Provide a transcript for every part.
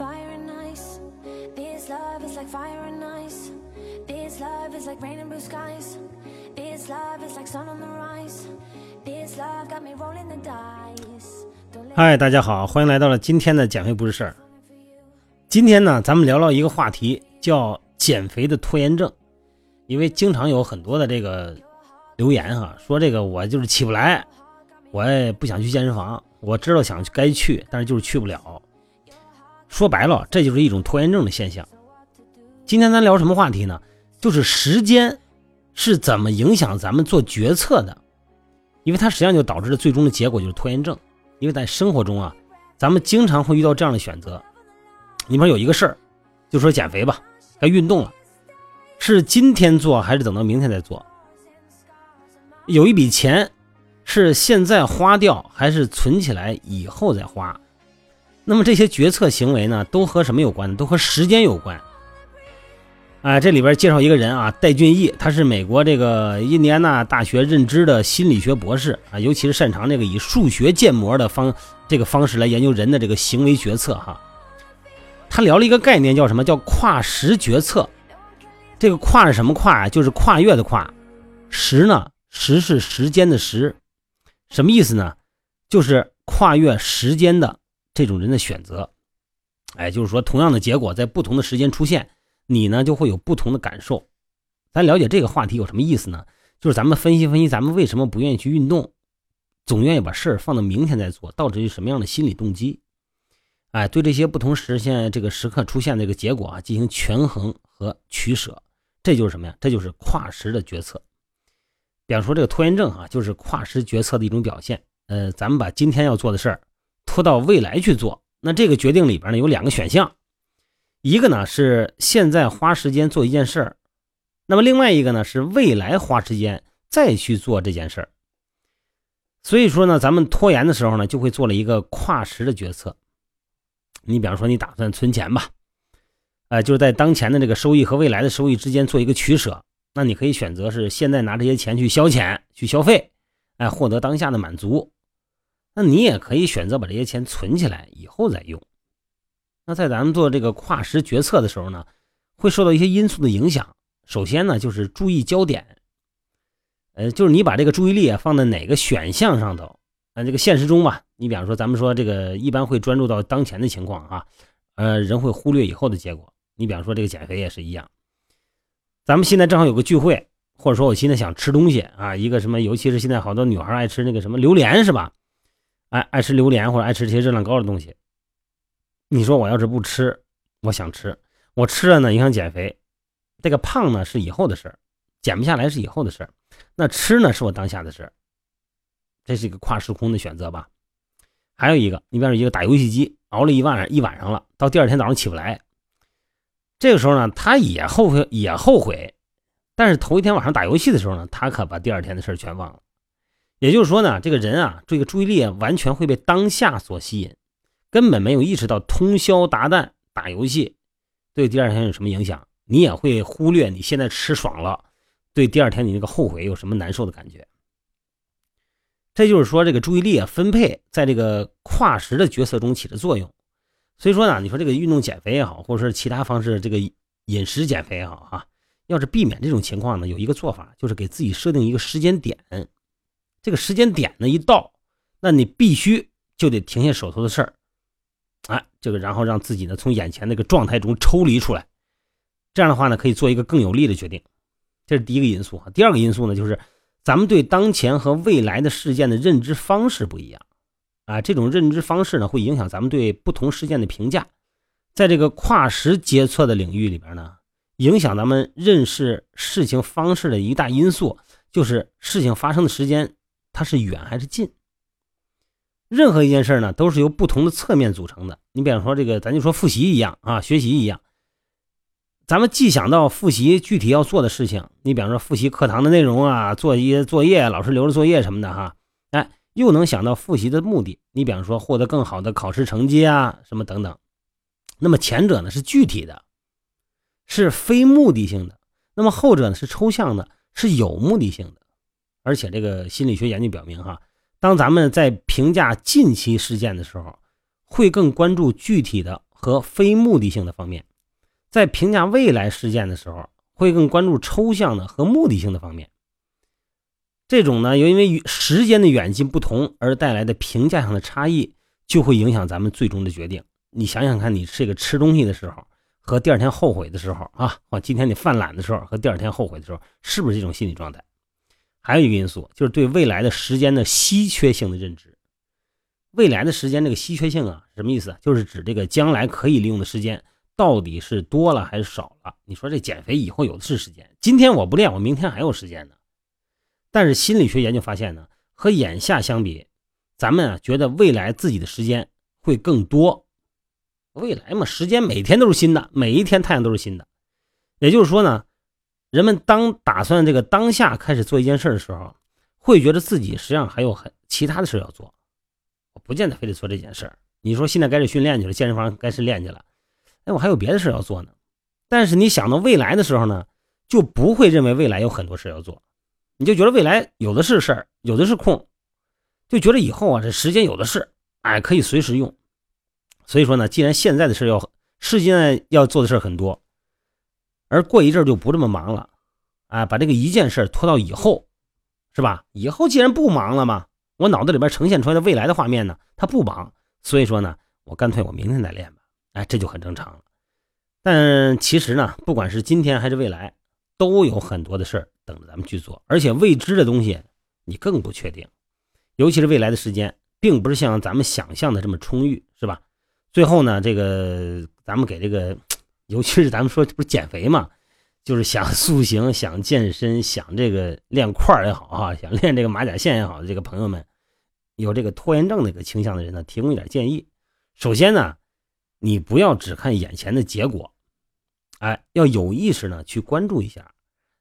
fire and ice. This love is like fire and ice. This love is like rain and blue skies. This love is like sun on the rise. This love got me rolling the dice. 嗨，大家好，欢迎来到了今天的减肥不是事儿。今天呢，咱们聊聊一个话题，叫减肥的拖延症。因为经常有很多的这个留言哈，说这个我就是起不来，我也不想去健身房，我知道想该去，但是就是去不了。说白了，这就是一种拖延症的现象。今天咱聊什么话题呢？就是时间是怎么影响咱们做决策的，因为它实际上就导致了最终的结果就是拖延症。因为在生活中啊，咱们经常会遇到这样的选择。里面有一个事儿，就说减肥吧，该运动了，是今天做还是等到明天再做？有一笔钱是现在花掉还是存起来以后再花？那么这些决策行为呢，都和什么有关呢？都和时间有关。啊，这里边介绍一个人啊，戴俊毅，他是美国这个印第安纳大学认知的心理学博士啊，尤其是擅长这个以数学建模的方这个方式来研究人的这个行为决策哈。他聊了一个概念，叫什么叫跨时决策？这个跨是什么跨啊？就是跨越的跨。时呢，时是时间的时，什么意思呢？就是跨越时间的这种人的选择。哎，就是说同样的结果在不同的时间出现。你呢就会有不同的感受。咱了解这个话题有什么意思呢？就是咱们分析分析，咱们为什么不愿意去运动，总愿意把事儿放到明天再做，到底是什么样的心理动机？哎，对这些不同时现这个时刻出现这个结果啊，进行权衡和取舍，这就是什么呀？这就是跨时的决策。比方说这个拖延症啊，就是跨时决策的一种表现。呃，咱们把今天要做的事儿拖到未来去做，那这个决定里边呢有两个选项。一个呢是现在花时间做一件事儿，那么另外一个呢是未来花时间再去做这件事儿。所以说呢，咱们拖延的时候呢，就会做了一个跨时的决策。你比方说，你打算存钱吧，呃，就是在当前的这个收益和未来的收益之间做一个取舍。那你可以选择是现在拿这些钱去消遣、去消费，哎，获得当下的满足。那你也可以选择把这些钱存起来，以后再用。那在咱们做这个跨时决策的时候呢，会受到一些因素的影响。首先呢，就是注意焦点，呃，就是你把这个注意力啊放在哪个选项上头。啊，这个现实中吧，你比方说，咱们说这个一般会专注到当前的情况啊，呃，人会忽略以后的结果。你比方说这个减肥也是一样，咱们现在正好有个聚会，或者说我现在想吃东西啊，一个什么，尤其是现在好多女孩爱吃那个什么榴莲是吧？爱爱吃榴莲或者爱吃这些热量高的东西。你说我要是不吃，我想吃，我吃了呢，影响减肥。这个胖呢是以后的事儿，减不下来是以后的事儿。那吃呢是我当下的事儿，这是一个跨时空的选择吧。还有一个，你比如一个打游戏机熬了一晚上一晚上了，到第二天早上起不来，这个时候呢，他也后悔也后悔，但是头一天晚上打游戏的时候呢，他可把第二天的事儿全忘了。也就是说呢，这个人啊，这个注意力完全会被当下所吸引。根本没有意识到通宵达旦打游戏对第二天有什么影响，你也会忽略你现在吃爽了，对第二天你那个后悔有什么难受的感觉。这就是说，这个注意力啊分配在这个跨时的角色中起着作用。所以说呢，你说这个运动减肥也好，或者说其他方式这个饮食减肥也好啊，要是避免这种情况呢，有一个做法就是给自己设定一个时间点，这个时间点呢一到，那你必须就得停下手头的事儿。哎，这个然后让自己呢从眼前那个状态中抽离出来，这样的话呢可以做一个更有利的决定，这是第一个因素哈。第二个因素呢就是咱们对当前和未来的事件的认知方式不一样啊，这种认知方式呢会影响咱们对不同事件的评价。在这个跨时决策的领域里边呢，影响咱们认识事情方式的一大因素就是事情发生的时间它是远还是近。任何一件事呢，都是由不同的侧面组成的。你比方说这个，咱就说复习一样啊，学习一样。咱们既想到复习具体要做的事情，你比方说复习课堂的内容啊，做一些作业，老师留着作业什么的哈，哎，又能想到复习的目的。你比方说获得更好的考试成绩啊，什么等等。那么前者呢是具体的，是非目的性的；那么后者呢是抽象的，是有目的性的。而且这个心理学研究表明哈。当咱们在评价近期事件的时候，会更关注具体的和非目的性的方面，在评价未来事件的时候，会更关注抽象的和目的性的方面。这种呢，由因为时间的远近不同而带来的评价上的差异，就会影响咱们最终的决定。你想想看，你这个吃东西的时候和第二天后悔的时候啊，或今天你犯懒的时候和第二天后悔的时候，是不是这种心理状态？还有一个因素就是对未来的时间的稀缺性的认知。未来的时间这个稀缺性啊，什么意思？就是指这个将来可以利用的时间到底是多了还是少了？你说这减肥以后有的是时间，今天我不练，我明天还有时间呢。但是心理学研究发现呢，和眼下相比，咱们啊觉得未来自己的时间会更多。未来嘛，时间每天都是新的，每一天太阳都是新的。也就是说呢，人们当打算这个当下开始做一件事的时候，会觉得自己实际上还有很其他的事要做，我不见得非得做这件事你说现在开始训练去了，健身房开始练去了，哎，我还有别的事要做呢。但是你想到未来的时候呢，就不会认为未来有很多事要做。你就觉得未来有的是事儿，有的是空，就觉得以后啊这时间有的是，哎，可以随时用。所以说呢，既然现在的事要是现在要做的事很多，而过一阵就不这么忙了，哎，把这个一件事拖到以后，是吧？以后既然不忙了嘛，我脑子里边呈现出来的未来的画面呢，他不忙，所以说呢，我干脆我明天再练吧，哎，这就很正常了。但其实呢，不管是今天还是未来。都有很多的事等着咱们去做，而且未知的东西你更不确定，尤其是未来的时间，并不是像咱们想象的这么充裕，是吧？最后呢，这个咱们给这个，尤其是咱们说这不是减肥嘛，就是想塑形、想健身、想这个练块也好啊，想练这个马甲线也好，这个朋友们有这个拖延症的一个倾向的人呢，提供一点建议。首先呢，你不要只看眼前的结果。哎，要有意识呢去关注一下，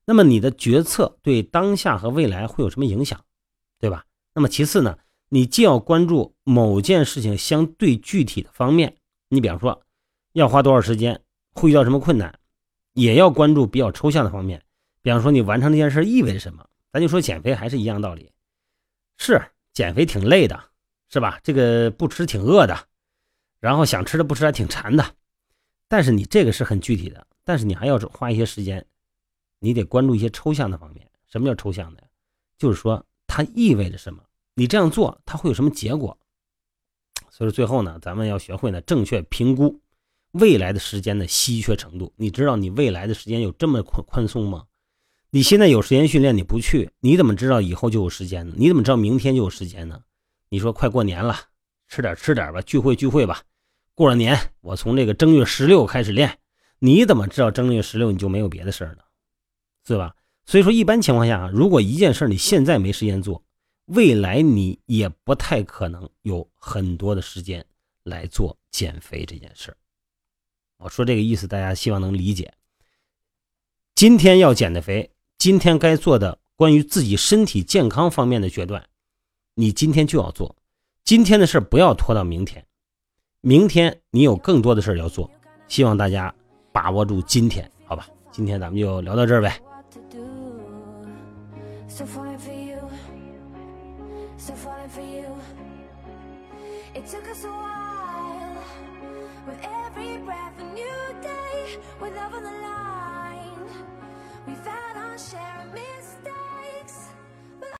那么你的决策对当下和未来会有什么影响，对吧？那么其次呢，你既要关注某件事情相对具体的方面，你比方说要花多少时间，会遇到什么困难，也要关注比较抽象的方面，比方说你完成这件事意味着什么。咱就说减肥还是一样道理，是减肥挺累的，是吧？这个不吃挺饿的，然后想吃的不吃还挺馋的。但是你这个是很具体的，但是你还要花一些时间，你得关注一些抽象的方面。什么叫抽象的？就是说它意味着什么？你这样做它会有什么结果？所以最后呢，咱们要学会呢正确评估未来的时间的稀缺程度。你知道你未来的时间有这么宽宽松吗？你现在有时间训练你不去，你怎么知道以后就有时间呢？你怎么知道明天就有时间呢？你说快过年了，吃点吃点吧，聚会聚会吧。过了年，我从这个正月十六开始练，你怎么知道正月十六你就没有别的事儿呢？是吧？所以说，一般情况下，如果一件事你现在没时间做，未来你也不太可能有很多的时间来做减肥这件事我说这个意思，大家希望能理解。今天要减的肥，今天该做的关于自己身体健康方面的决断，你今天就要做，今天的事不要拖到明天。明天你有更多的事要做，希望大家把握住今天，好吧？今天咱们就聊到这儿呗。With every breath a new day, we love on the line. We found our share of